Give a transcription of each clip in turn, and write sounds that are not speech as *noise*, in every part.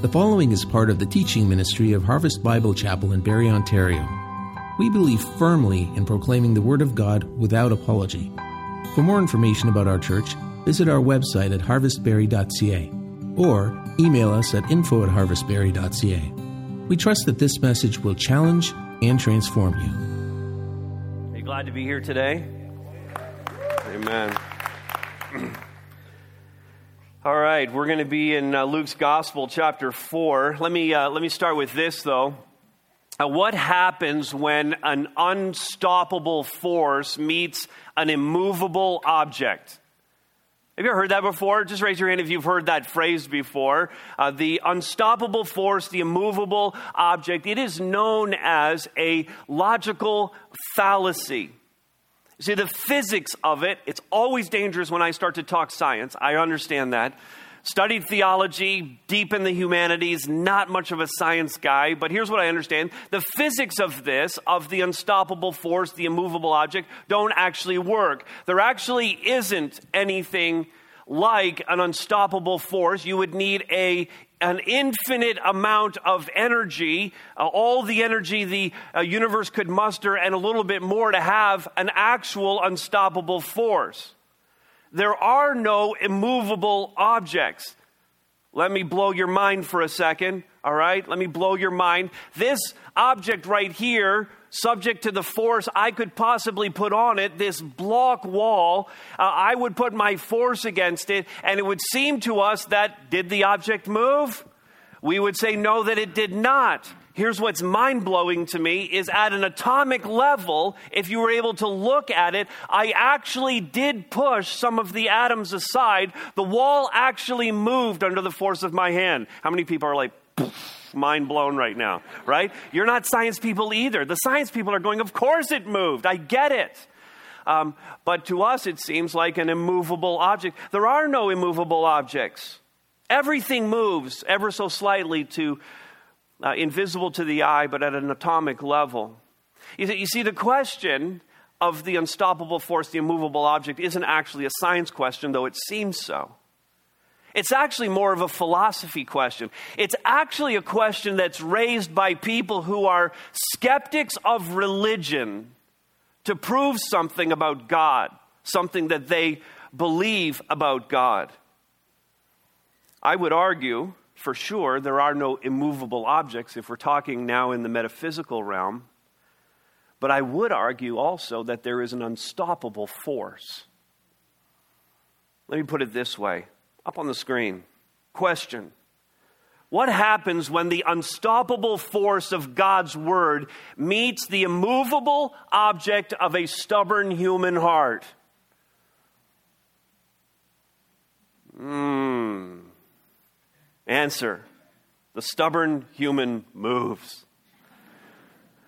The following is part of the teaching ministry of Harvest Bible Chapel in Barrie, Ontario. We believe firmly in proclaiming the Word of God without apology. For more information about our church, visit our website at harvestbarrie.ca or email us at info at harvestbarrie.ca. We trust that this message will challenge and transform you. Are you glad to be here today? Amen. *clears throat* All right, we're going to be in uh, Luke's Gospel, chapter four. Let me uh, let me start with this, though. Uh, what happens when an unstoppable force meets an immovable object? Have you ever heard that before? Just raise your hand if you've heard that phrase before. Uh, the unstoppable force, the immovable object, it is known as a logical fallacy. See, the physics of it, it's always dangerous when I start to talk science. I understand that. Studied theology, deep in the humanities, not much of a science guy, but here's what I understand. The physics of this, of the unstoppable force, the immovable object, don't actually work. There actually isn't anything like an unstoppable force. You would need a an infinite amount of energy, uh, all the energy the uh, universe could muster, and a little bit more to have an actual unstoppable force. There are no immovable objects. Let me blow your mind for a second, all right? Let me blow your mind. This object right here subject to the force I could possibly put on it, this block wall, uh, I would put my force against it, and it would seem to us that did the object move? We would say no, that it did not. Here's what's mind blowing to me is at an atomic level, if you were able to look at it, I actually did push some of the atoms aside. The wall actually moved under the force of my hand. How many people are like, mind blown right now, right? You're not science people either. The science people are going, Of course it moved. I get it. Um, but to us, it seems like an immovable object. There are no immovable objects. Everything moves ever so slightly to uh, invisible to the eye, but at an atomic level. You see, you see, the question of the unstoppable force, the immovable object, isn't actually a science question, though it seems so. It's actually more of a philosophy question. It's actually a question that's raised by people who are skeptics of religion to prove something about God, something that they believe about God. I would argue, for sure, there are no immovable objects if we're talking now in the metaphysical realm. But I would argue also that there is an unstoppable force. Let me put it this way up on the screen. Question What happens when the unstoppable force of God's word meets the immovable object of a stubborn human heart? Hmm. Answer The stubborn human moves.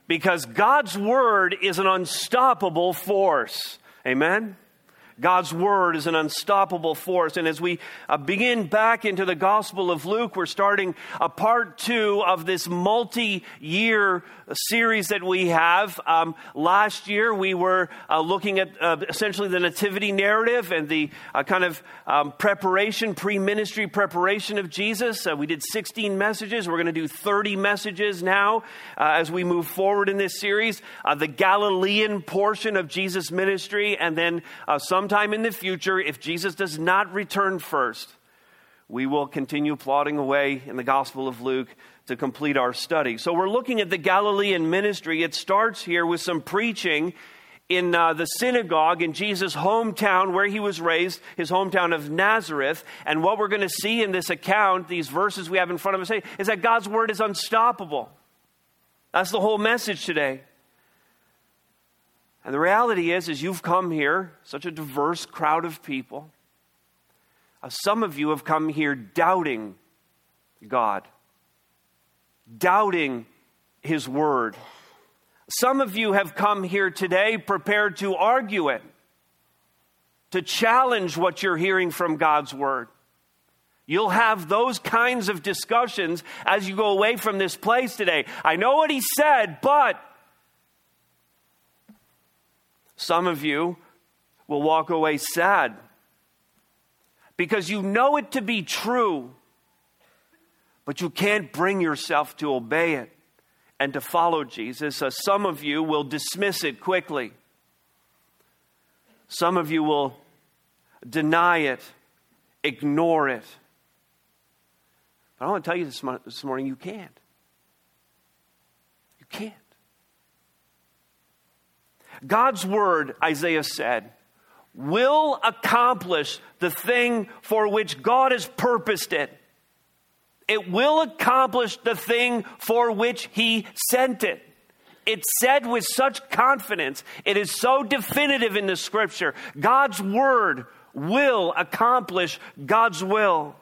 Because God's word is an unstoppable force. Amen? God's word is an unstoppable force. And as we uh, begin back into the Gospel of Luke, we're starting a part two of this multi year series that we have. Um, last year, we were uh, looking at uh, essentially the nativity narrative and the uh, kind of um, preparation, pre ministry preparation of Jesus. Uh, we did 16 messages. We're going to do 30 messages now as we move forward in this series. the Galilean portion of Jesus' ministry, and then some sometime in the future, if Jesus does not return first, we will continue plodding away in the Gospel of Luke to complete our study. So we're looking at the Galilean ministry. It starts here with some preaching in uh, the synagogue in Jesus' hometown where he was raised, his hometown of Nazareth. And what we're going to see in this account, these verses we have in front of us, is that God's word is unstoppable. That's the whole message today. And the reality is, is you've come here, such a diverse crowd of people. Uh, some of you have come here doubting God, doubting His Word. Some of you have come here today prepared to argue it, to challenge what you're hearing from God's Word. You'll have those kinds of discussions as you go away from this place today. I know what he said, but some of you will walk away sad because you know it to be true, but you can't bring yourself to obey it and to follow Jesus. Uh, some of you will dismiss it quickly, some of you will deny it, ignore it. But I want to tell you this, this morning you can't. You can't. God's word, Isaiah said, will accomplish the thing for which God has purposed it. It will accomplish the thing for which He sent it. It's said with such confidence. It is so definitive in the scripture. God's word will accomplish God's will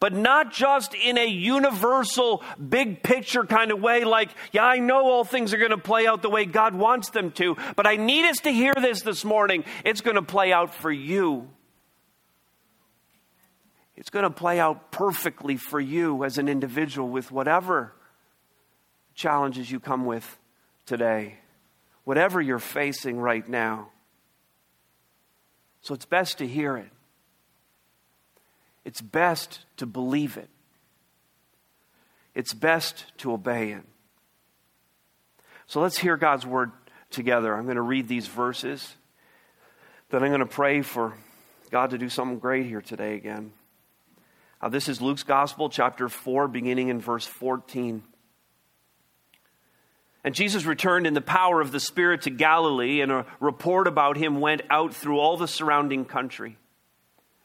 but not just in a universal, big picture kind of way, like, yeah, I know all things are going to play out the way God wants them to, but I need us to hear this this morning. It's going to play out for you. It's going to play out perfectly for you as an individual with whatever challenges you come with today, whatever you're facing right now. So it's best to hear it it's best to believe it. It's best to obey it. So let's hear God's word together. I'm going to read these verses. Then I'm going to pray for God to do something great here today again. Uh, this is Luke's Gospel, chapter 4, beginning in verse 14. And Jesus returned in the power of the Spirit to Galilee, and a report about him went out through all the surrounding country.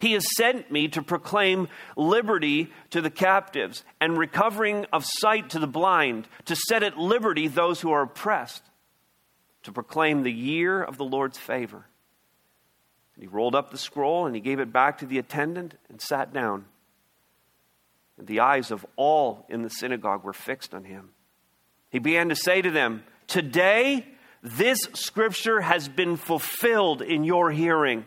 He has sent me to proclaim liberty to the captives and recovering of sight to the blind, to set at liberty those who are oppressed, to proclaim the year of the Lord's favor. And he rolled up the scroll and he gave it back to the attendant and sat down. And the eyes of all in the synagogue were fixed on him. He began to say to them, Today this scripture has been fulfilled in your hearing.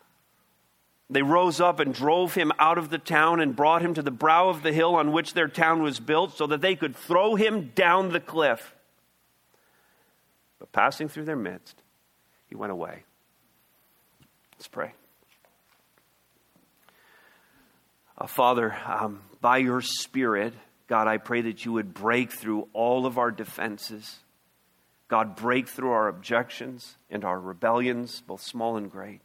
they rose up and drove him out of the town and brought him to the brow of the hill on which their town was built so that they could throw him down the cliff. But passing through their midst, he went away. Let's pray. Uh, Father, um, by your Spirit, God, I pray that you would break through all of our defenses. God, break through our objections and our rebellions, both small and great.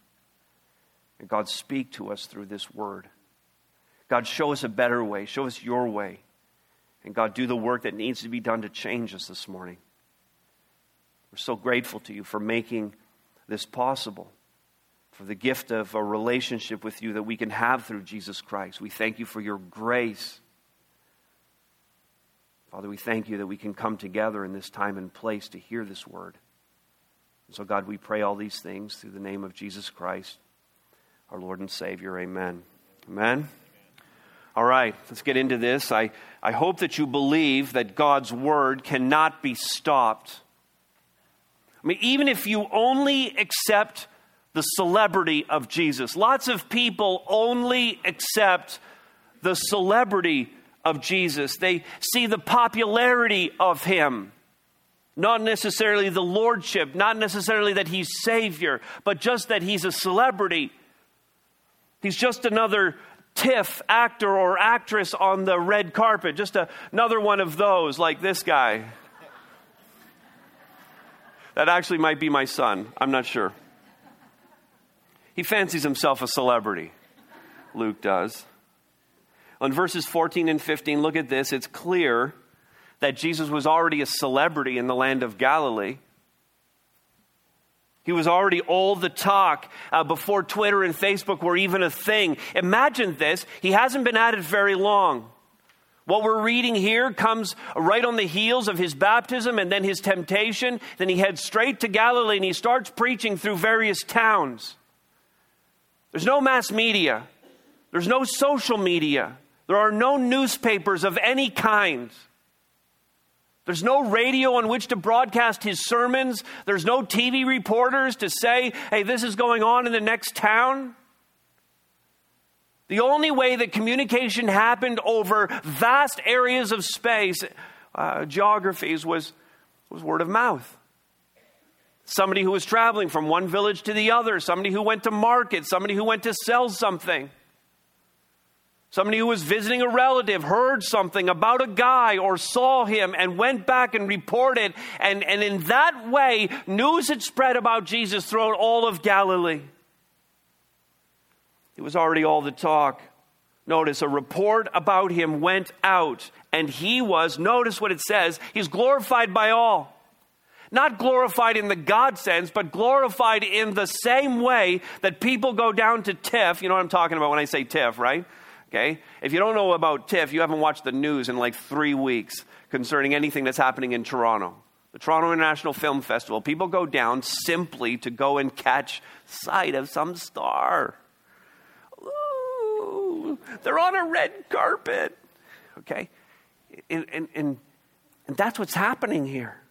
And God, speak to us through this word. God, show us a better way. Show us your way. And God, do the work that needs to be done to change us this morning. We're so grateful to you for making this possible, for the gift of a relationship with you that we can have through Jesus Christ. We thank you for your grace. Father, we thank you that we can come together in this time and place to hear this word. And so, God, we pray all these things through the name of Jesus Christ our Lord and Savior. Amen. Amen. All right, let's get into this. I, I hope that you believe that God's word cannot be stopped. I mean, even if you only accept the celebrity of Jesus, lots of people only accept the celebrity of Jesus, they see the popularity of him. Not necessarily the lordship, not necessarily that he's Savior, but just that he's a celebrity. He's just another TIFF actor or actress on the red carpet, just a, another one of those, like this guy. That actually might be my son. I'm not sure. He fancies himself a celebrity. Luke does. On verses 14 and 15, look at this. It's clear that Jesus was already a celebrity in the land of Galilee. He was already all the talk uh, before Twitter and Facebook were even a thing. Imagine this. He hasn't been at it very long. What we're reading here comes right on the heels of his baptism and then his temptation. Then he heads straight to Galilee and he starts preaching through various towns. There's no mass media, there's no social media, there are no newspapers of any kind. There's no radio on which to broadcast his sermons. There's no TV reporters to say, hey, this is going on in the next town. The only way that communication happened over vast areas of space, uh, geographies, was, was word of mouth. Somebody who was traveling from one village to the other, somebody who went to market, somebody who went to sell something. Somebody who was visiting a relative heard something about a guy or saw him and went back and reported. And, and in that way, news had spread about Jesus throughout all of Galilee. It was already all the talk. Notice a report about him went out, and he was, notice what it says, he's glorified by all. Not glorified in the God sense, but glorified in the same way that people go down to TIFF. You know what I'm talking about when I say TIFF, right? Okay? If you don't know about TIFF, you haven't watched the news in like three weeks concerning anything that's happening in Toronto. The Toronto International Film Festival. People go down simply to go and catch sight of some star. Ooh, they're on a red carpet. Okay? And, and, and, and that's what's happening here.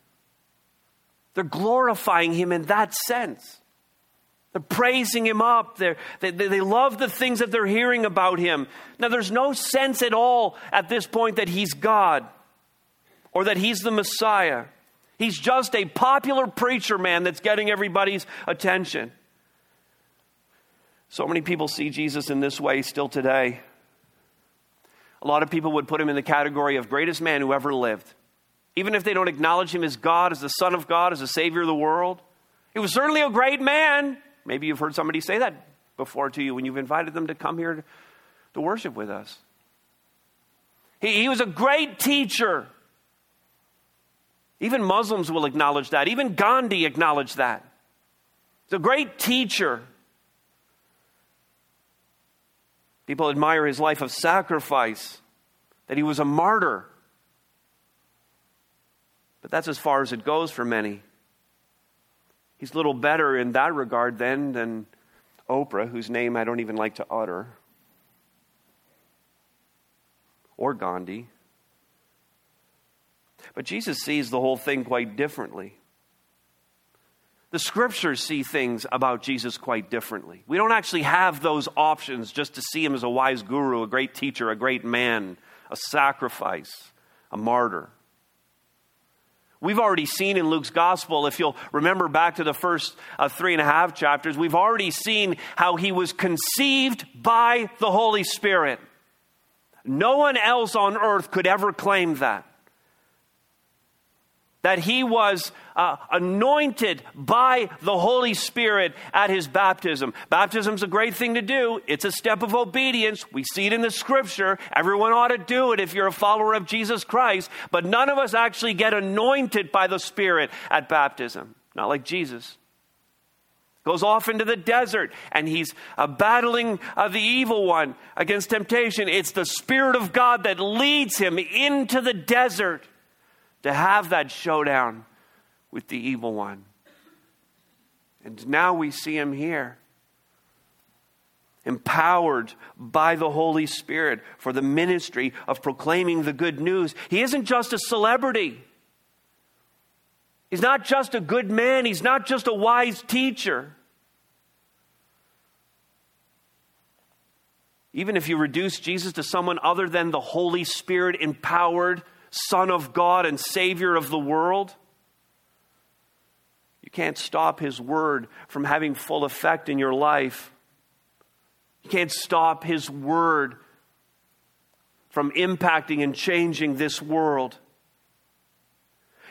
They're glorifying him in that sense. They're praising him up. They're, they, they love the things that they're hearing about him. Now, there's no sense at all at this point that he's God or that he's the Messiah. He's just a popular preacher man that's getting everybody's attention. So many people see Jesus in this way still today. A lot of people would put him in the category of greatest man who ever lived. Even if they don't acknowledge him as God, as the Son of God, as the Savior of the world. He was certainly a great man. Maybe you've heard somebody say that before to you when you've invited them to come here to, worship with us. He, he was a great teacher. Even Muslims will acknowledge that. Even Gandhi acknowledged that. He's a great teacher. People admire his life of sacrifice, that he was a martyr. But that's as far as it goes for many. He's a little better in that regard then than Oprah, whose name I don't even like to utter, or Gandhi. But Jesus sees the whole thing quite differently. The scriptures see things about Jesus quite differently. We don't actually have those options just to see him as a wise guru, a great teacher, a great man, a sacrifice, a martyr. We've already seen in Luke's gospel, if you'll remember back to the first uh, three and a half chapters, we've already seen how he was conceived by the Holy Spirit. No one else on earth could ever claim that that he was uh, anointed by the Holy Spirit at his baptism. Baptism's a great thing to do. It's a step of obedience. We see it in the scripture. Everyone ought to do it if you're a follower of Jesus Christ, but none of us actually get anointed by the Spirit at baptism. Not like Jesus goes off into the desert and he's uh, battling uh, the evil one against temptation. It's the Spirit of God that leads him into the desert to have that showdown with the evil one. And now we see him here, empowered by the Holy Spirit for the ministry of proclaiming the good news. He isn't just a celebrity. He's not just a good man. He's not just a wise teacher. Even if you reduce Jesus to someone other than the Holy Spirit empowered Son of God and Savior of the world, You can't stop His Word from having full effect in your life. You can't stop His Word from impacting and changing this world.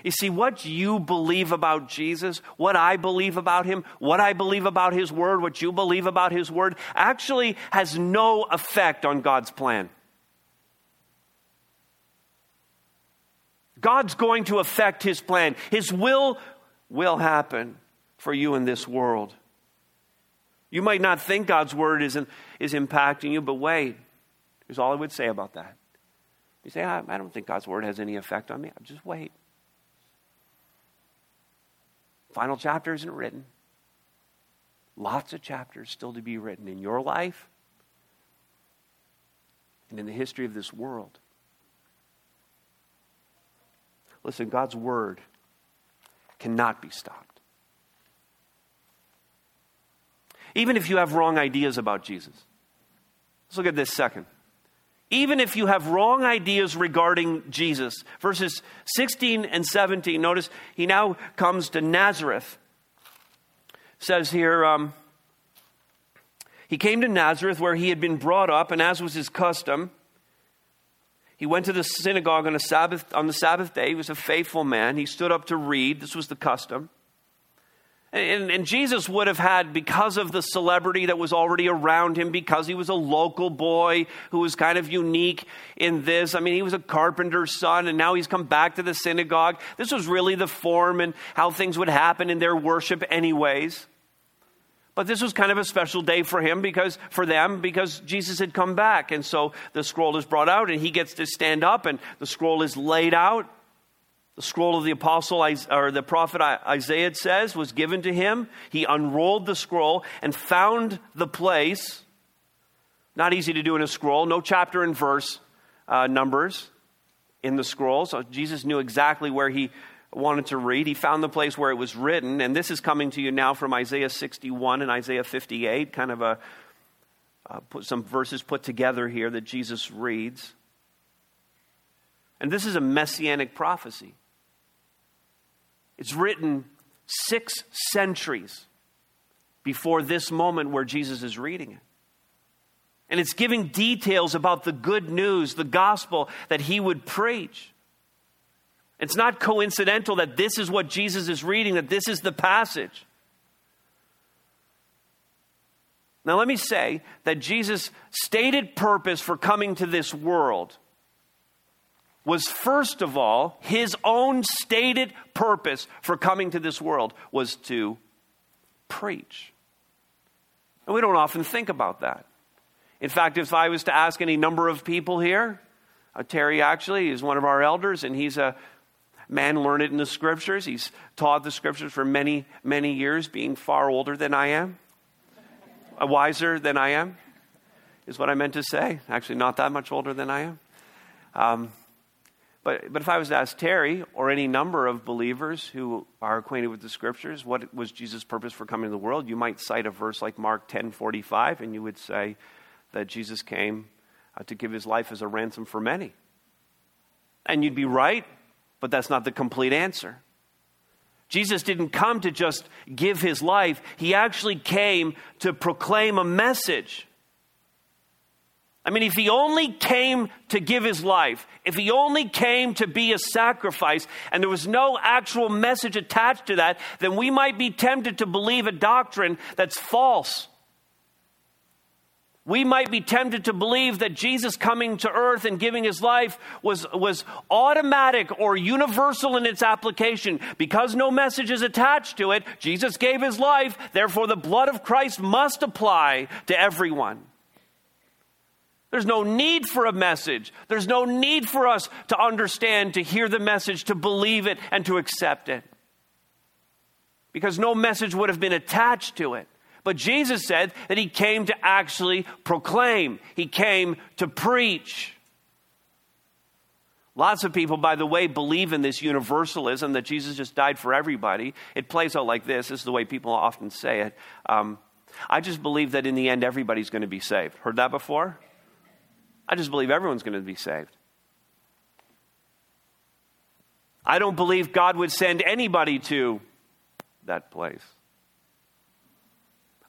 You see, what you believe about Jesus, what I believe about him, what I believe about his word, what you believe about his word, actually has no effect on God's plan. God's going to affect his plan. His will will happen for you in this world. You might not think God's word is, in, is impacting you, but wait. Here's all I would say about that. You say, I, I don't think God's word has any effect on me. Just wait. Final chapter isn't written. Lots of chapters still to be written in your life and in the history of this world. Listen, God's word cannot be stopped. Even if you have wrong ideas about Jesus. Let's look at this second even if you have wrong ideas regarding Jesus. Verses 16 and 17, notice he now comes to Nazareth. says here, um, he came to Nazareth where he had been brought up, and as was his custom, he went to the synagogue on, Sabbath, on the Sabbath day. He was a faithful man. He stood up to read. This was the custom. And, and, Jesus would have had, because of the celebrity that was already around him, because he was a local boy who was kind of unique in this. I mean, he was a carpenter's son, and now he's come back to the synagogue. This was really the form and how things would happen in their worship, anyways. But this was kind of a special day for him because for them because Jesus had come back and so the scroll is brought out and he gets to stand up and the scroll is laid out the scroll of the apostle or the prophet Isaiah says was given to him. He unrolled the scroll and found the place. Not easy to do in a scroll, no chapter and verse uh, numbers in the scroll. So Jesus knew exactly where he wanted to read. He found the place where it was written. And this is coming to you now from Isaiah 61 and Isaiah 58, kind of a uh, put some verses put together here that Jesus reads. And this is a messianic prophecy. It's written six centuries before this moment where Jesus is reading it. And it's giving details about the good news, the gospel that he would preach. It's not coincidental that this is what Jesus is reading, that this is the passage. Now, let me say that Jesus' stated purpose for coming to this world was first of all, his own stated purpose for coming to this world was to preach. And we don't often think about that. In fact, if I was to ask any number of people here, uh, Terry actually is one of our elders, and he's a man learned it in the scriptures. He's taught the scriptures for many, many years, being far older than I am, uh, wiser than I am, is what I meant to say. Actually, not that much older than I am. Um, but, but if I was to ask Terry or any number of believers who are acquainted with the scriptures, what was Jesus' purpose for coming to the world? You might cite a verse like Mark 10 45, and you would say that Jesus came uh, to give his life as a ransom for many. And you'd be right, but that's not the complete answer. Jesus didn't come to just give his life, he actually came to proclaim a message. I mean, if he only came to give his life, if he only came to be a sacrifice, and there was no actual message attached to that, then we might be tempted to believe a doctrine that's false. We might be tempted to believe that Jesus coming to earth and giving his life was, was automatic or universal in its application. Because no message is attached to it, Jesus gave his life, therefore the blood of Christ must apply to everyone. There's no need for a message. There's no need for us to understand, to hear the message, to believe it, and to accept it. Because no message would have been attached to it. But Jesus said that he came to actually proclaim, he came to preach. Lots of people, by the way, believe in this universalism that Jesus just died for everybody. It plays out like this. This is the way people often say it. Um, I just believe that in the end, everybody's going to be saved. Heard that before? I just believe everyone's going to be saved. I don't believe God would send anybody to that place.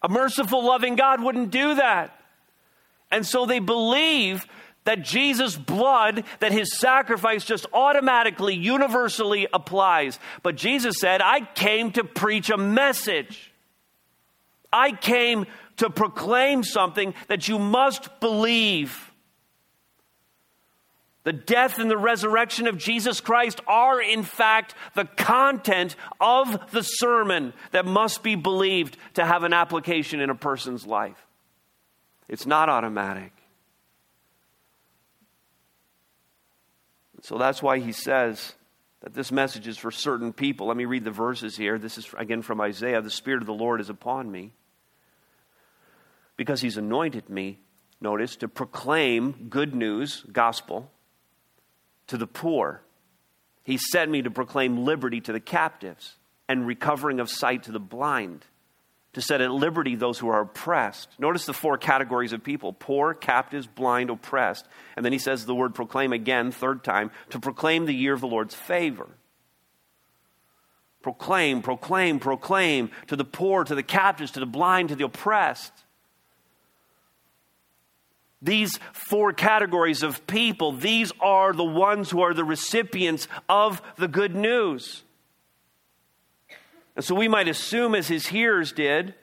A merciful, loving God wouldn't do that. And so they believe that Jesus' blood, that his sacrifice just automatically, universally applies. But Jesus said, I came to preach a message. I came to proclaim something that you must believe. The death and the resurrection of Jesus Christ are, in fact, the content of the sermon that must be believed to have an application in a person's life. It's not automatic. So that's why he says that this message is for certain people. Let me read the verses here. This is again from Isaiah The Spirit of the Lord is upon me because he's anointed me, notice, to proclaim good news, gospel to the poor. He sent me to proclaim liberty to the captives and recovering of sight to the blind, to set at liberty those who are oppressed. Notice the four categories of people poor, captives, blind, oppressed. And then he says the word proclaim again, third time, to proclaim the year of the Lord's favor. Proclaim, proclaim, proclaim to the poor, to the captives, to the blind, to the oppressed. These four categories of people, these are the ones who are the recipients of the good news. And so we might assume, as his hearers did,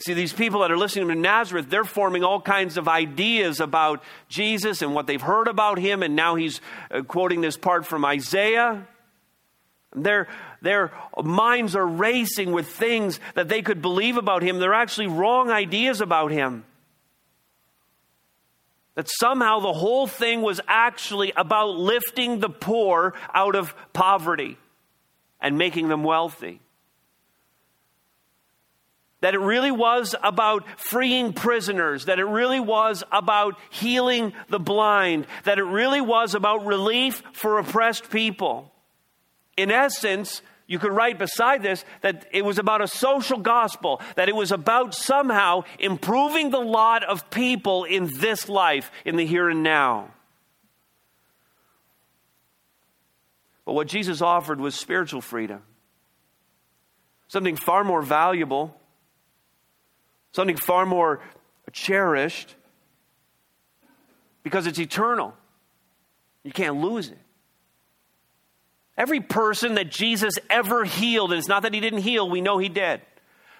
See, these people that are listening to Nazareth, they're forming all kinds of ideas about Jesus and what they've heard about him, and now he's uh, quoting this part from Isaiah. Their, their minds are racing with things that they could believe about him. They're actually wrong ideas about him. That somehow the whole thing was actually about lifting the poor out of poverty and making them wealthy. That it really was about freeing prisoners, that it really was about healing the blind, that it really was about relief for oppressed people in essence, you could write beside this that it was about a social gospel, that it was about somehow improving the lot of people in this life, in the here and now. But what Jesus offered was spiritual freedom, something far more valuable, something far more cherished, because it's eternal. You can't lose it. Every person that Jesus ever healed, and it's not that he didn't heal, we know he did.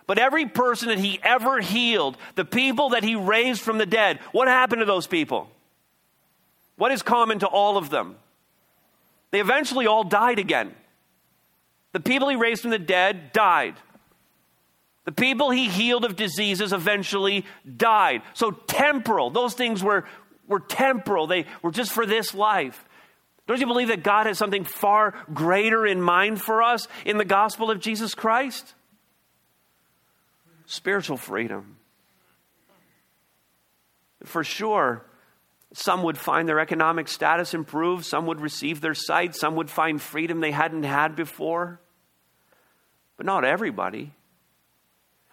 But every person that he ever healed, the people that he raised from the dead, what happened to those people? What is common to all of them? They eventually all died again. The people he raised from the dead died. The people he healed of diseases eventually died. So, temporal, those things were, were temporal, they were just for this life. Don't you believe that God has something far greater in mind for us in the gospel of Jesus Christ? Spiritual freedom. For sure, some would find their economic status improved, some would receive their sight, some would find freedom they hadn't had before. But not everybody.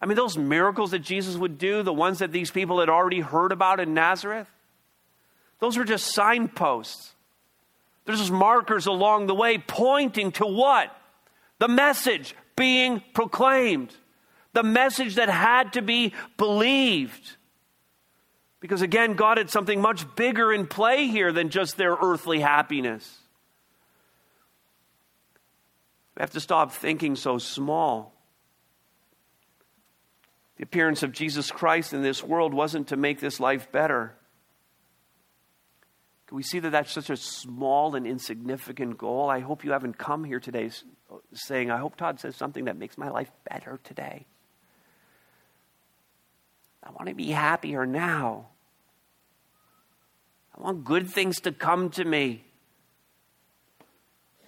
I mean, those miracles that Jesus would do, the ones that these people had already heard about in Nazareth, those were just signposts. There's just markers along the way pointing to what? The message being proclaimed. The message that had to be believed. Because again, God had something much bigger in play here than just their earthly happiness. We have to stop thinking so small. The appearance of Jesus Christ in this world wasn't to make this life better. Can we see that that's such a small and insignificant goal? I hope you haven't come here today saying, I hope Todd says something that makes my life better today. I want to be happier now. I want good things to come to me.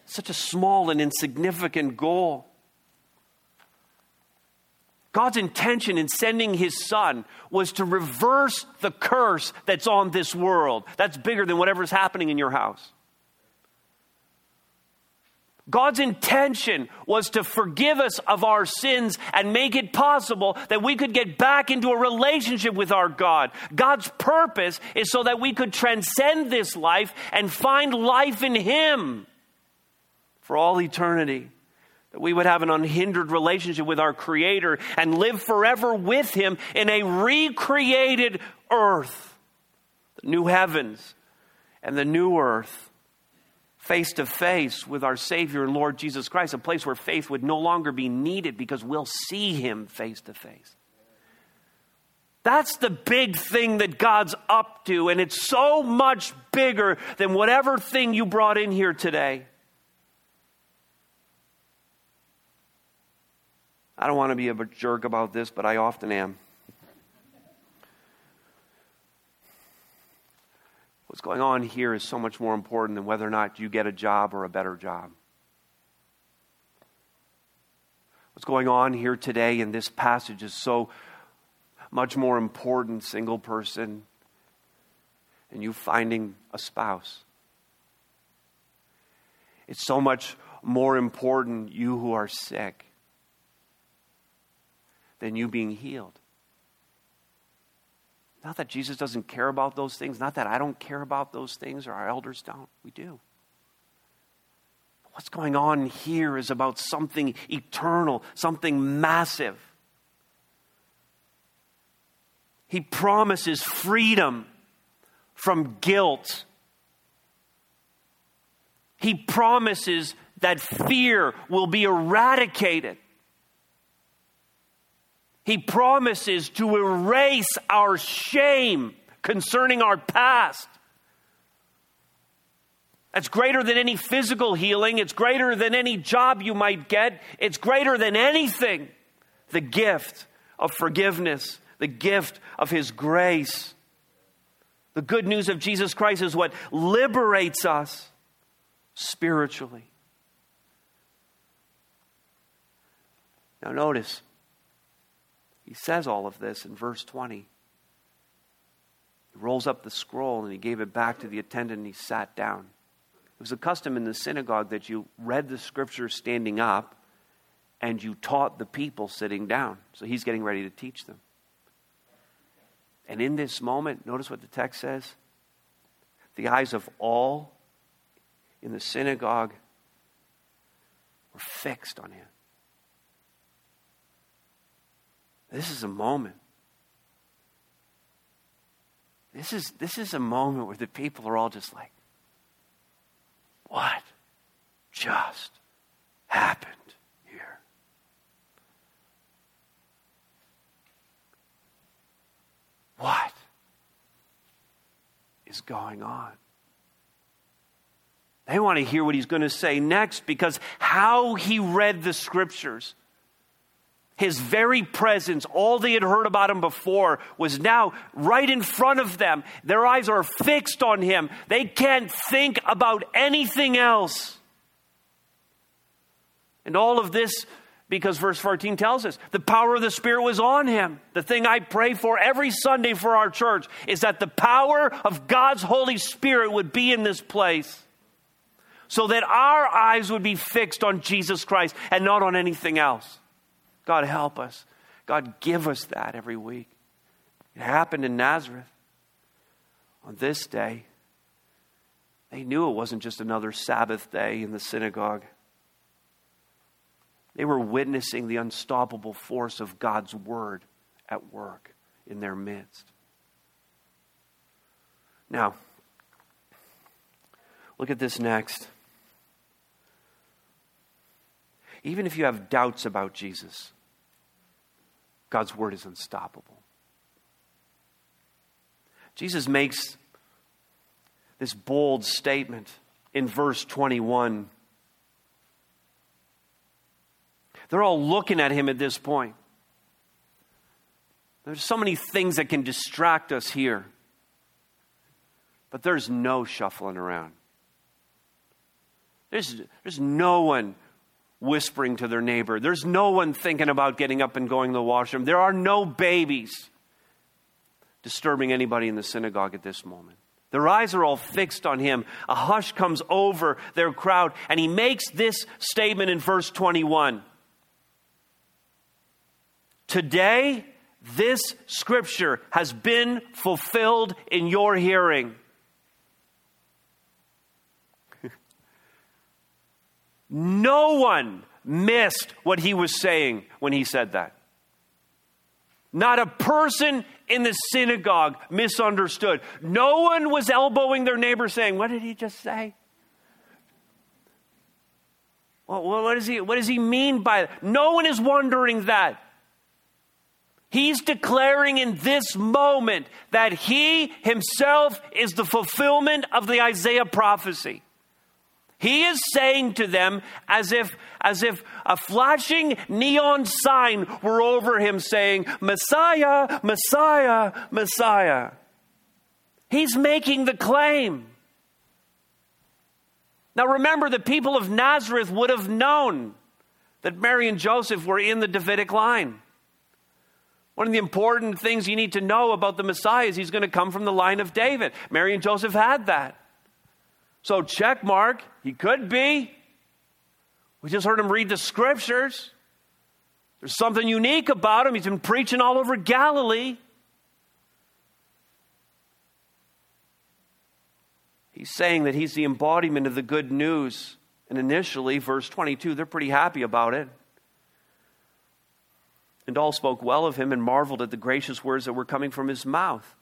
Such a small and insignificant goal. God's intention in sending his son was to reverse the curse that's on this world. That's bigger than whatever's happening in your house. God's intention was to forgive us of our sins and make it possible that we could get back into a relationship with our God. God's purpose is so that we could transcend this life and find life in Him for all eternity. That we would have an unhindered relationship with our Creator and live forever with Him in a recreated earth, the new heavens and the new earth, face to face with our Savior and Lord Jesus Christ, a place where faith would no longer be needed because we'll see Him face to face. That's the big thing that God's up to, and it's so much bigger than whatever thing you brought in here today. I don't want to be a jerk about this, but I often am. What's going on here is so much more important than whether or not you get a job or a better job. What's going on here today in this passage is so much more important, single person, and you finding a spouse. It's so much more important, you who are sick than you being healed. Not that Jesus doesn't care about those things, not that I don't care about those things or our elders don't. We do. But What's going on here is about something eternal, something massive. He promises freedom from guilt. He promises that fear will be eradicated. He promises to erase our shame concerning our past. That's greater than any physical healing. It's greater than any job you might get. It's greater than anything. The gift of forgiveness, the gift of His grace. The good news of Jesus Christ is what liberates us spiritually. Now, notice, he says all of this in verse 20. He rolls up the scroll and he gave it back to the attendant and he sat down. It was a custom in the synagogue that you read the scripture standing up and you taught the people sitting down. So he's getting ready to teach them. And in this moment, notice what the text says the eyes of all in the synagogue were fixed on him. This is a moment. This is, this is a moment where the people are all just like, what just happened here? What is going on? They want to hear what he's going to say next because how he read the scriptures his very presence, all they had heard about him before, was now right in front of them. Their eyes are fixed on him. They can't think about anything else. And all of this because verse 14 tells us the power of the Spirit was on him. The thing I pray for every Sunday for our church is that the power of God's Holy Spirit would be in this place so that our eyes would be fixed on Jesus Christ and not on anything else. God, help us. God, give us that every week. It happened in Nazareth. On this day, they knew it wasn't just another Sabbath day in the synagogue. They were witnessing the unstoppable force of God's word at work in their midst. Now, look at this next. Even if you have doubts about Jesus, God's word is unstoppable. Jesus makes this bold statement in verse 21. They're all looking at him at this point. There's so many things that can distract us here, but there's no shuffling around. There's, there's no one whispering to their neighbor. There's no one thinking about getting up and going to the washroom. There are no babies disturbing anybody in the synagogue at this moment. Their eyes are all fixed on him. A hush comes over their crowd, and he makes this statement in verse 21 Today, this scripture has been fulfilled in your hearing. No one, missed what he was saying when he said that. Not a person in the synagogue misunderstood. No one was elbowing their neighbor saying, What did he just say? Well, what, does he, what does he mean by that? No one is wondering that. He's declaring in this moment that he himself is the fulfillment of the Isaiah prophecy. He is saying to them as if, as if a flashing neon sign were over him saying, Messiah, Messiah, Messiah. He's making the claim. Now remember, the people of Nazareth would have known that Mary and Joseph were in the Davidic line. One of the important things you need to know about the Messiah is he's going to come from the line of David. Mary and Joseph had that. So, check mark, he could be. We just heard him read the scriptures. There's something unique about him. He's been preaching all over Galilee. He's saying that he's the embodiment of the good news. And initially, verse 22, they're pretty happy about it. And all spoke well of him and marveled at the gracious words that were coming from his mouth.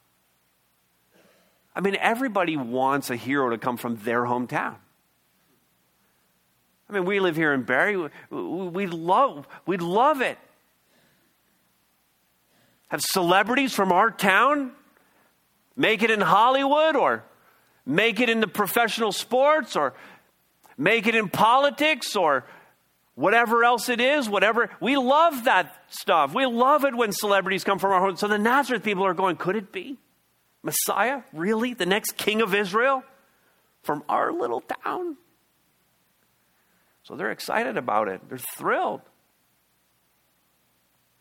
I mean, everybody wants a hero to come from their hometown. I mean, we live here in Barrie. We love, we love it. Have celebrities from our town make it in Hollywood or make it in the professional sports or make it in politics or whatever else it is, whatever. We love that stuff. We love it when celebrities come from our home. So the Nazareth people are going, could it be? Messiah? Really? The next king of Israel? From our little town? So they're excited about it. They're thrilled.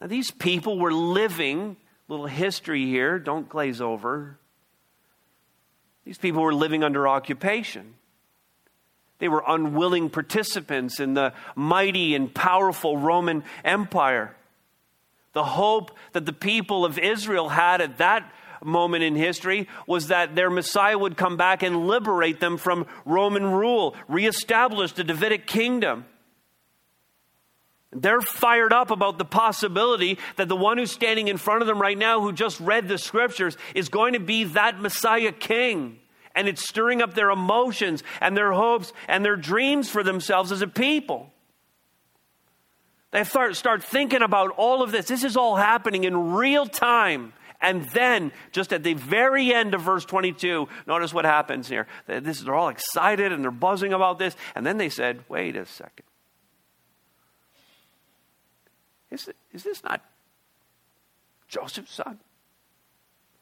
Now, these people were living, little history here, don't glaze over. These people were living under occupation. They were unwilling participants in the mighty and powerful Roman Empire. The hope that the people of Israel had at that moment in history was that their Messiah would come back and liberate them from Roman rule, reestablish the Davidic kingdom. They're fired up about the possibility that the one who's standing in front of them right now, who just read the scriptures, is going to be that Messiah king. And it's stirring up their emotions and their hopes and their dreams for themselves as a people. They start, start thinking about all of this. This is all happening in real time. And then, just at the very end of verse 22, notice what happens here. This, they're all excited and they're buzzing about this. And then they said, wait a second. Is, is this not Joseph's son?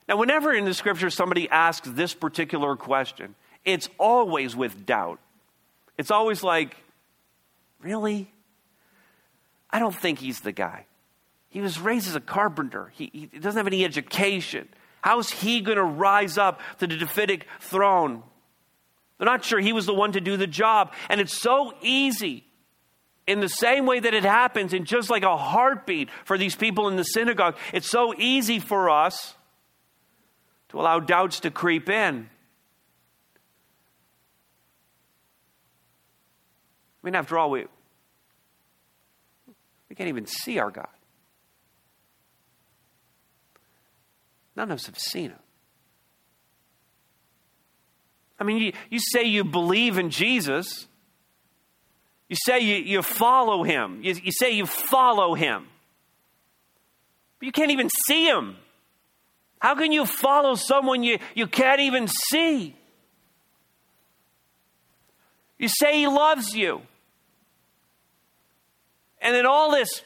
Now, whenever in the scripture somebody asks this particular question, it's always with doubt. It's always like, really? I don't think he's the guy. He was raised as a carpenter. He, he doesn't have any education. How's he going to rise up to the Davidic throne? They're not sure he was the one to do the job. And it's so easy in the same way that it happens in just like a heartbeat for these people in the synagogue. It's so easy for us to allow doubts to creep in. I mean, after all, we, we can't even see our God. None of us have seen him. I mean, you, you say you believe in Jesus. You say you, you follow him. You, you say you follow him. But you can't even see him. How can you follow someone you, you can't even see? You say he loves you. And then all this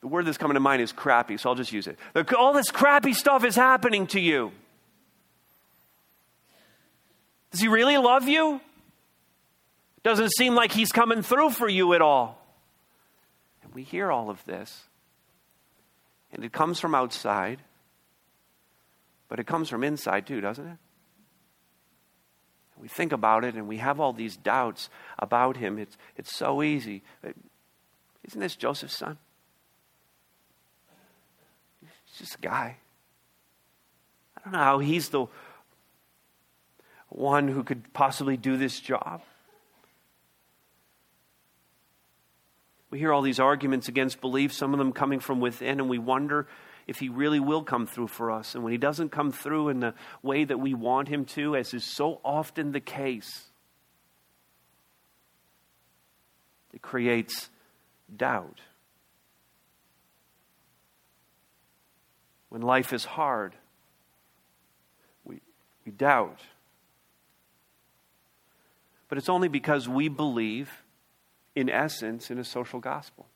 The word that's coming to mind is crappy, so I'll just use it. All this crappy stuff is happening to you. Does he really love you? Doesn't seem like he's coming through for you at all. And we hear all of this. And it comes from outside, but it comes from inside too, doesn't it? We think about it and we have all these doubts about him. It's, it's so easy. Isn't this Joseph's son? Just a guy. I don't know how he's the one who could possibly do this job. We hear all these arguments against belief, some of them coming from within, and we wonder if he really will come through for us. And when he doesn't come through in the way that we want him to, as is so often the case, it creates doubt. When life is hard, we, we doubt. But it's only because we believe, in essence, in a social gospel.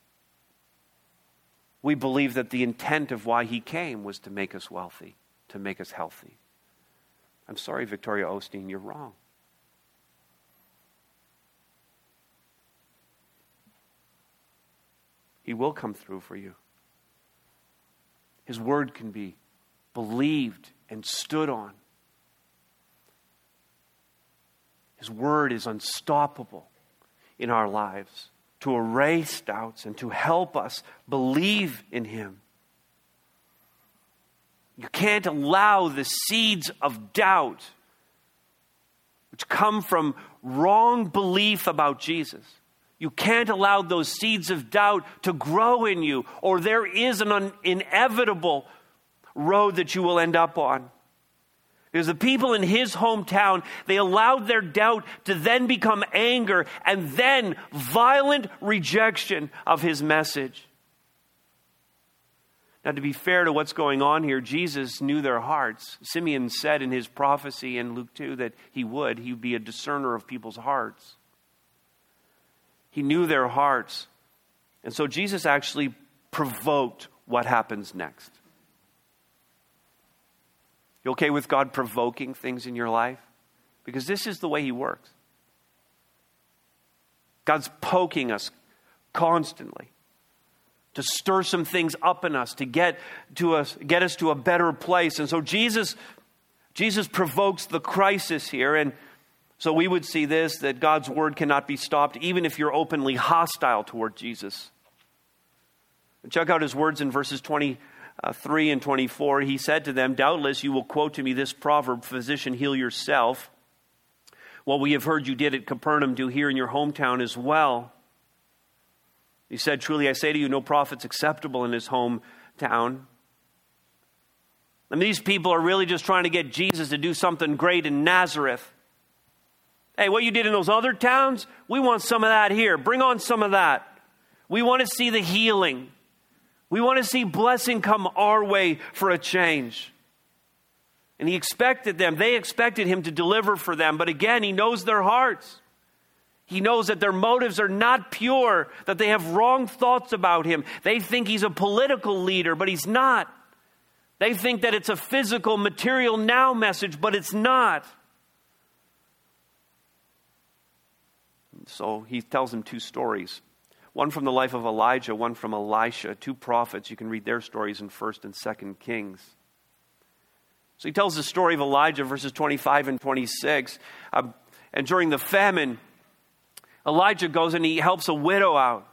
We believe that the intent of why he came was to make us wealthy, to make us healthy. I'm sorry, Victoria Osteen, you're wrong. He will come through for you. His word can be believed and stood on. His word is unstoppable in our lives to erase doubts and to help us believe in Him. You can't allow the seeds of doubt, which come from wrong belief about Jesus, you can't allow those seeds of doubt to grow in you, or there is an un- inevitable road that you will end up on. Because the people in his hometown, they allowed their doubt to then become anger and then violent rejection of his message. Now, to be fair to what's going on here, Jesus knew their hearts. Simeon said in his prophecy in Luke 2 that he would. He would be a discerner of people's hearts. He knew their hearts. And so Jesus actually provoked what happens next. You okay with God provoking things in your life? Because this is the way He works. God's poking us constantly to stir some things up in us to get to us get us to a better place and so jesus jesus provokes the crisis here and so we would see this that God's word cannot be stopped, even if you're openly hostile toward Jesus. Check out his words in verses 23 and 24. He said to them, Doubtless you will quote to me this proverb Physician, heal yourself. What we have heard you did at Capernaum, do here in your hometown as well. He said, Truly I say to you, no prophet's acceptable in his hometown. And these people are really just trying to get Jesus to do something great in Nazareth. Hey, what you did in those other towns, we want some of that here. Bring on some of that. We want to see the healing. We want to see blessing come our way for a change. And he expected them, they expected him to deliver for them. But again, he knows their hearts. He knows that their motives are not pure, that they have wrong thoughts about him. They think he's a political leader, but he's not. They think that it's a physical, material now message, but it's not. So he tells them two stories one from the life of Elijah, one from Elisha, two prophets. You can read their stories in 1st and 2nd Kings. So he tells the story of Elijah, verses 25 and 26. Uh, and during the famine, Elijah goes and he helps a widow out.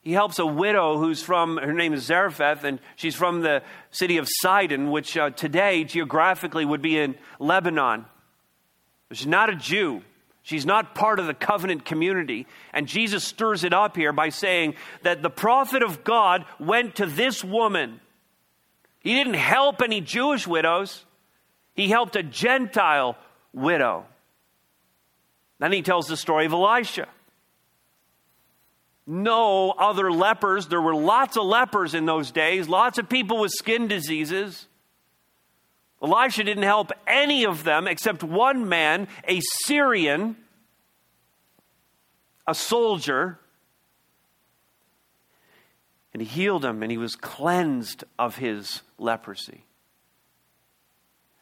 He helps a widow who's from, her name is Zarephath, and she's from the city of Sidon, which uh, today geographically would be in Lebanon. She's not a Jew. She's not part of the covenant community. And Jesus stirs it up here by saying that the prophet of God went to this woman. He didn't help any Jewish widows, he helped a Gentile widow. Then he tells the story of Elisha. No other lepers. There were lots of lepers in those days, lots of people with skin diseases. Elisha didn't help any of them except one man, a Syrian, a soldier. And he healed him and he was cleansed of his leprosy.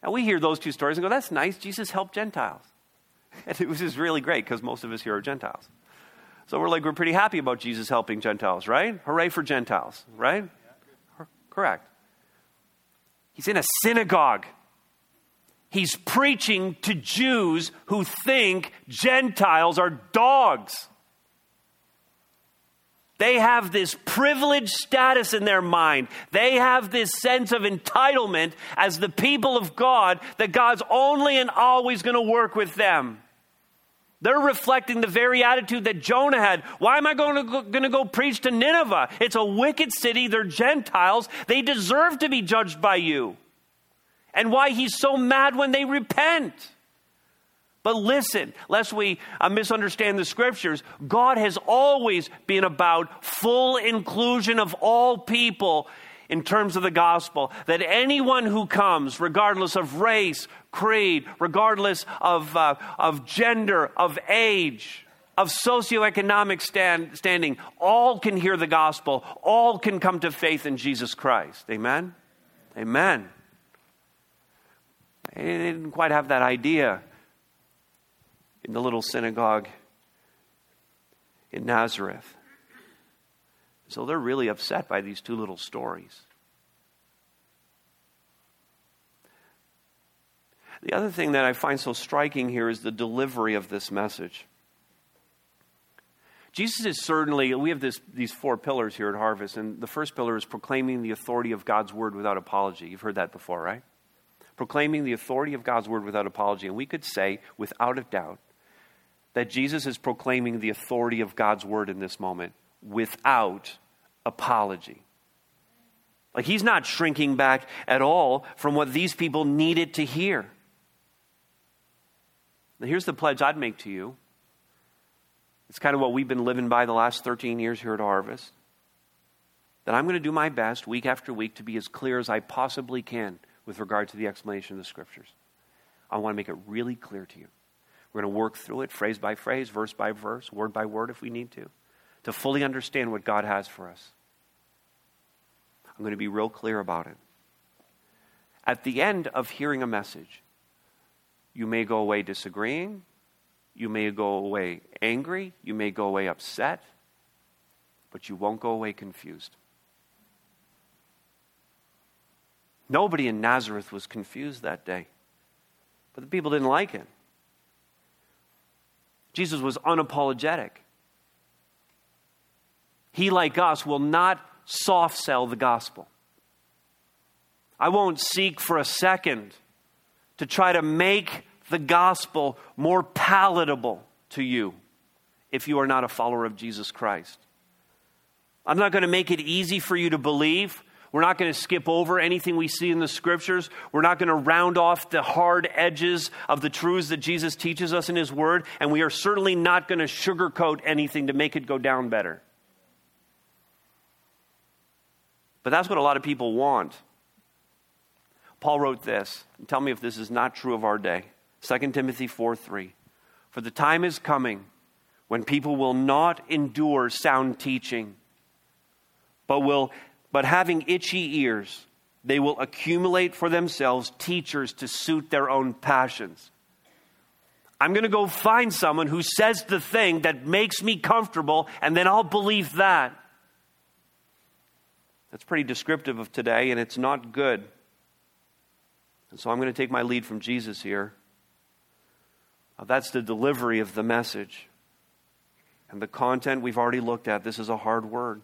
And we hear those two stories and go, that's nice. Jesus helped Gentiles. *laughs* And it was just really great because most of us here are Gentiles. So we're like, we're pretty happy about Jesus helping Gentiles, right? Hooray for Gentiles, right? Correct. He's in a synagogue. He's preaching to Jews who think Gentiles are dogs. They have this privileged status in their mind. They have this sense of entitlement as the people of God that God's only and always going to work with them. They're reflecting the very attitude that Jonah had. Why am I going to, go, going to go preach to Nineveh? It's a wicked city. They're Gentiles. They deserve to be judged by you. And why he's so mad when they repent. But listen, lest we uh, misunderstand the scriptures, God has always been about full inclusion of all people in terms of the gospel. That anyone who comes, regardless of race, creed, regardless of, uh, of gender, of age, of socioeconomic stand, standing, all can hear the gospel, all can come to faith in Jesus Christ. Amen? Amen. They didn't quite have that idea in the little synagogue in Nazareth. So they're really upset by these two little stories. The other thing that I find so striking here is the delivery of this message. Jesus is certainly, we have this, these four pillars here at Harvest, and the first pillar is proclaiming the authority of God's word without apology. You've heard that before, right? Proclaiming the authority of God's word without apology. And we could say, without a doubt, that Jesus is proclaiming the authority of God's word in this moment without apology. Like he's not shrinking back at all from what these people needed to hear. Now, here's the pledge I'd make to you. It's kind of what we've been living by the last 13 years here at Harvest. That I'm going to do my best week after week to be as clear as I possibly can with regard to the explanation of the scriptures. I want to make it really clear to you. We're going to work through it phrase by phrase, verse by verse, word by word if we need to, to fully understand what God has for us. I'm going to be real clear about it. At the end of hearing a message, you may go away disagreeing. You may go away angry. You may go away upset. But you won't go away confused. Nobody in Nazareth was confused that day. But the people didn't like it. Jesus was unapologetic. He, like us, will not soft sell the gospel. I won't seek for a second to try to make the gospel more palatable to you if you are not a follower of Jesus Christ. I'm not going to make it easy for you to believe. We're not going to skip over anything we see in the scriptures. We're not going to round off the hard edges of the truths that Jesus teaches us in his word. And we are certainly not going to sugarcoat anything to make it go down better. But that's what a lot of people want. Paul wrote this. Tell me if this is not true of our day. 2 Timothy 4 3. For the time is coming when people will not endure sound teaching, but will but having itchy ears, they will accumulate for themselves teachers to suit their own passions. I'm going to go find someone who says the thing that makes me comfortable, and then I'll believe that. That's pretty descriptive of today, and it's not good. And so I'm going to take my lead from Jesus here. That's the delivery of the message. And the content we've already looked at. This is a hard word.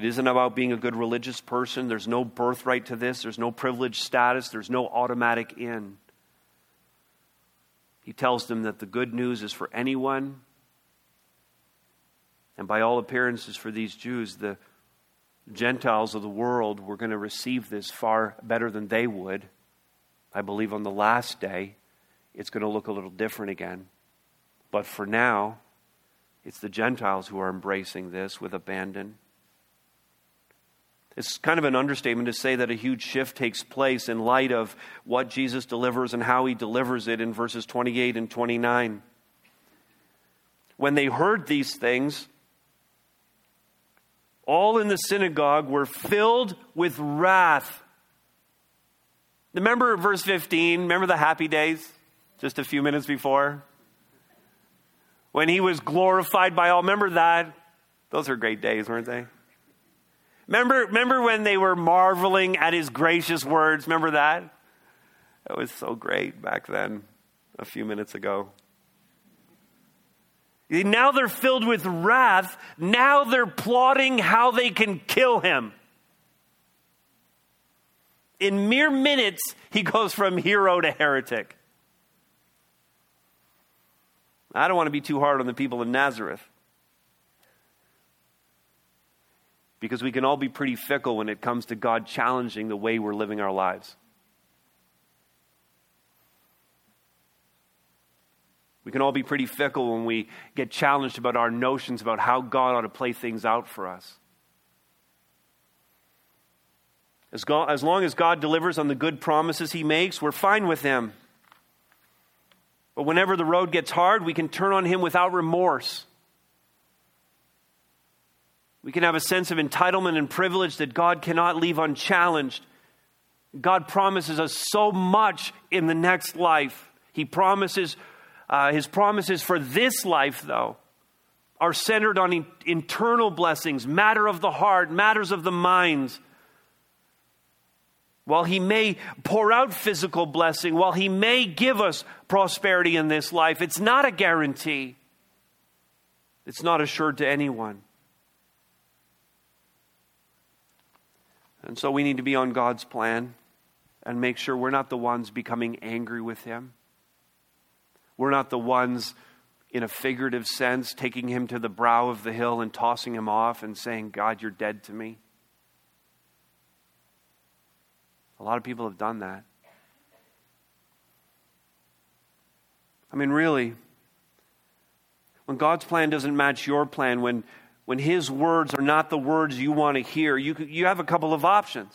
It isn't about being a good religious person. There's no birthright to this, there's no privileged status, there's no automatic in. He tells them that the good news is for anyone, and by all appearances, for these Jews, the Gentiles of the world were going to receive this far better than they would. I believe on the last day, it's going to look a little different again. But for now, it's the Gentiles who are embracing this with abandon. It's kind of an understatement to say that a huge shift takes place in light of what Jesus delivers and how he delivers it in verses 28 and 29. When they heard these things, all in the synagogue were filled with wrath. Remember verse 15? Remember the happy days just a few minutes before? When he was glorified by all. Remember that? Those are great days, weren't they? Remember, remember when they were marveling at his gracious words? Remember that? That was so great back then, a few minutes ago. Now they're filled with wrath. Now they're plotting how they can kill him. In mere minutes, he goes from hero to heretic. I don't want to be too hard on the people of Nazareth. Because we can all be pretty fickle when it comes to God challenging the way we're living our lives. We can all be pretty fickle when we get challenged about our notions about how God ought to play things out for us. As, God, as long as God delivers on the good promises He makes, we're fine with Him. But whenever the road gets hard, we can turn on Him without remorse. We can have a sense of entitlement and privilege that God cannot leave unchallenged. God promises us so much in the next life. He promises, uh, His promises for this life, though, are centered on in- internal blessings, matter of the heart, matters of the minds. While He may pour out physical blessing, while He may give us prosperity in this life, it's not a guarantee. It's not assured to anyone. And so we need to be on God's plan and make sure we're not the ones becoming angry with Him. We're not the ones, in a figurative sense, taking Him to the brow of the hill and tossing Him off and saying, God, you're dead to me. A lot of people have done that. I mean, really, when God's plan doesn't match your plan, when when his words are not the words you want to hear, you, you have a couple of options.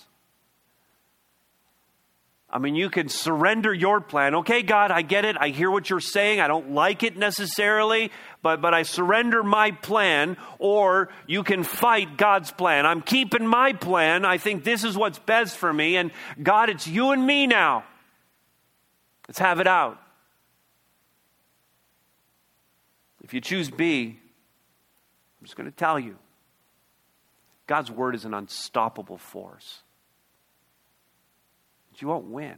I mean, you can surrender your plan. Okay, God, I get it. I hear what you're saying. I don't like it necessarily, but, but I surrender my plan. Or you can fight God's plan. I'm keeping my plan. I think this is what's best for me. And God, it's you and me now. Let's have it out. If you choose B, just going to tell you God's word is an unstoppable force. But you won't win.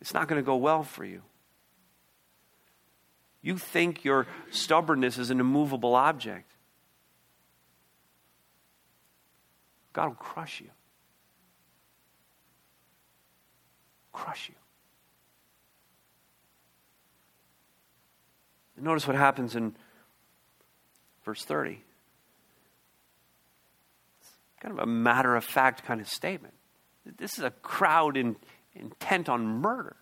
It's not going to go well for you. You think your stubbornness is an immovable object. God will crush you. Crush you. And notice what happens in verse 30. It's kind of a matter of fact kind of statement. This is a crowd in, intent on murder.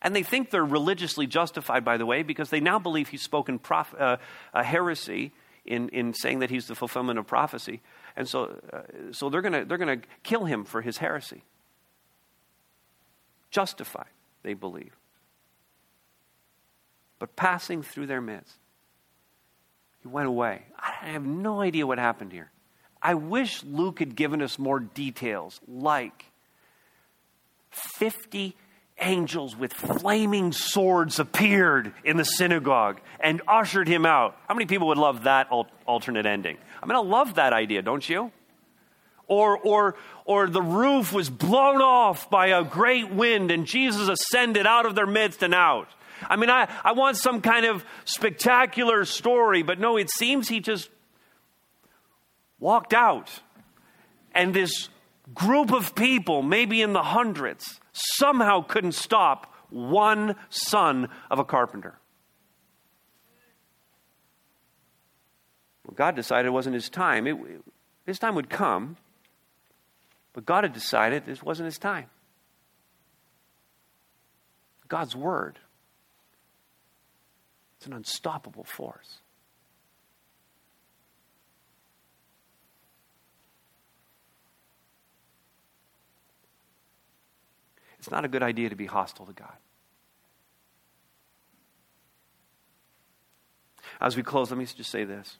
And they think they're religiously justified, by the way, because they now believe he's spoken prof- uh, a heresy in, in saying that he's the fulfillment of prophecy. And so, uh, so they're going to they're to kill him for his heresy. Justified, they believe. But passing through their midst, went away. I have no idea what happened here. I wish Luke had given us more details, like 50 angels with flaming swords appeared in the synagogue and ushered him out. How many people would love that alternate ending? I mean, I love that idea, don't you? Or, or, or the roof was blown off by a great wind and Jesus ascended out of their midst and out. I mean, I, I want some kind of spectacular story, but no, it seems he just walked out. And this group of people, maybe in the hundreds, somehow couldn't stop one son of a carpenter. Well, God decided it wasn't his time. It, his time would come, but God had decided this wasn't his time. God's word it's an unstoppable force. It's not a good idea to be hostile to God. As we close, let me just say this.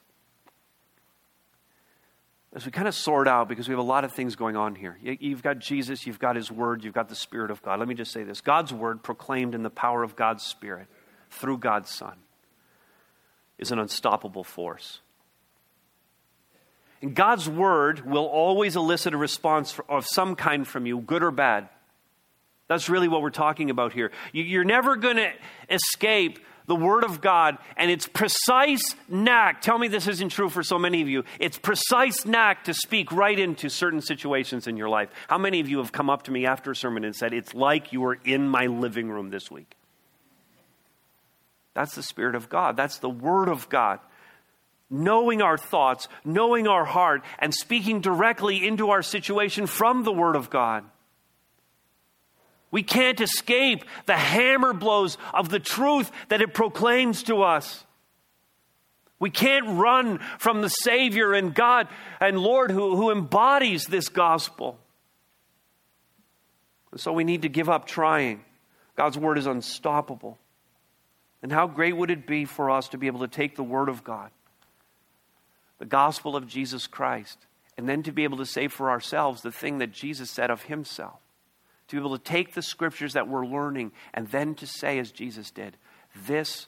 As we kind of sort out, because we have a lot of things going on here. You've got Jesus, you've got His Word, you've got the Spirit of God. Let me just say this God's Word proclaimed in the power of God's Spirit through God's Son is an unstoppable force. And God's word will always elicit a response of some kind from you, good or bad. That's really what we're talking about here. You're never going to escape the Word of God and its precise knack. Tell me this isn't true for so many of you. Its precise knack to speak right into certain situations in your life. How many of you have come up to me after a sermon and said, It's like you were in my living room this week? That's the Spirit of God. That's the Word of God. Knowing our thoughts, knowing our heart, and speaking directly into our situation from the Word of God. We can't escape the hammer blows of the truth that it proclaims to us. We can't run from the Savior and God and Lord who, who embodies this gospel. So we need to give up trying. God's word is unstoppable. And how great would it be for us to be able to take the word of God, the gospel of Jesus Christ, and then to be able to say for ourselves the thing that Jesus said of himself? To be able to take the scriptures that we're learning and then to say, as Jesus did, this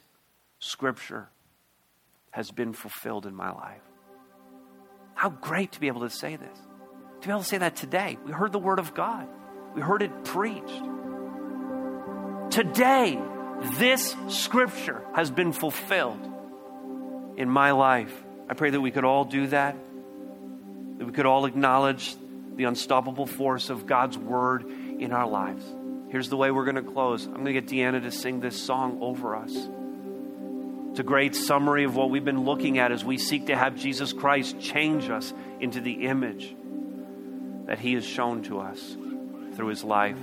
scripture has been fulfilled in my life. How great to be able to say this. To be able to say that today. We heard the word of God, we heard it preached. Today, this scripture has been fulfilled in my life. I pray that we could all do that, that we could all acknowledge the unstoppable force of God's word in our lives. Here's the way we're going to close. I'm going to get Deanna to sing this song over us. It's a great summary of what we've been looking at as we seek to have Jesus Christ change us into the image that He has shown to us through His life.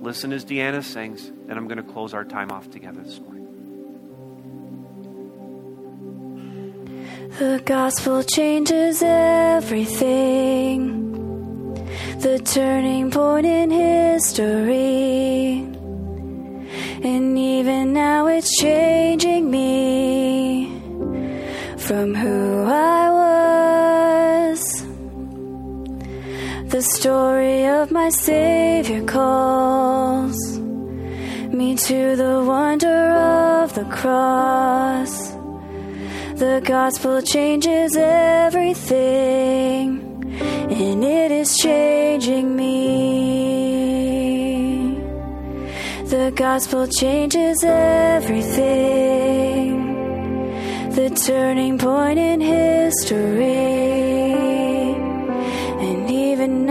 Listen as Deanna sings, and I'm going to close our time off together this morning. The gospel changes everything, the turning point in history. And even now it's changing me from who story of my Savior calls me to the wonder of the cross. The gospel changes everything, and it is changing me. The gospel changes everything, the turning point in history.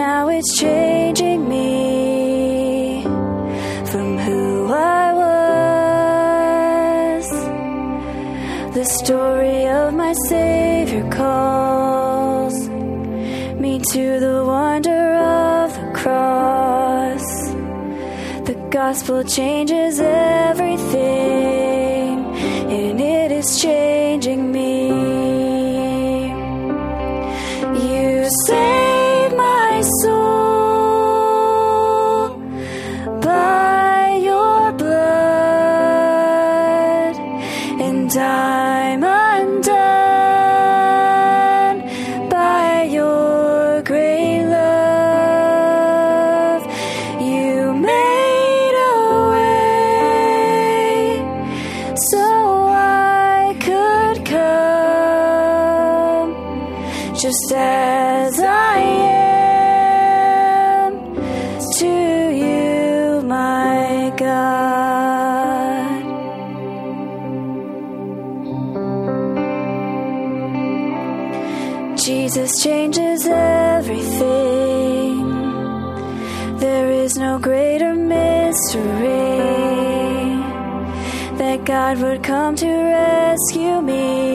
Now it's changing me from who I was. The story of my Savior calls me to the wonder of the cross. The gospel changes everything, and it is changing me. Just as I am to you, my God. Jesus changes everything. There is no greater mystery that God would come to rescue me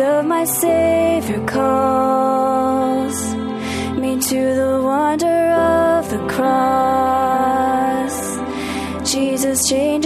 of my Savior calls me to the wonder of the cross. Jesus changes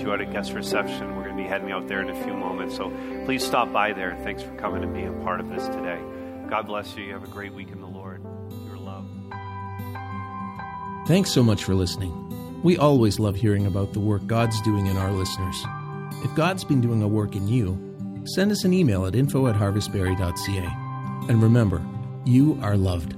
you at guest reception. We're going to be heading out there in a few moments. So please stop by there. Thanks for coming and being a part of this today. God bless you. You have a great week in the Lord. Your love. Thanks so much for listening. We always love hearing about the work God's doing in our listeners. If God's been doing a work in you, send us an email at info at harvestbarrie.ca. And remember, you are loved.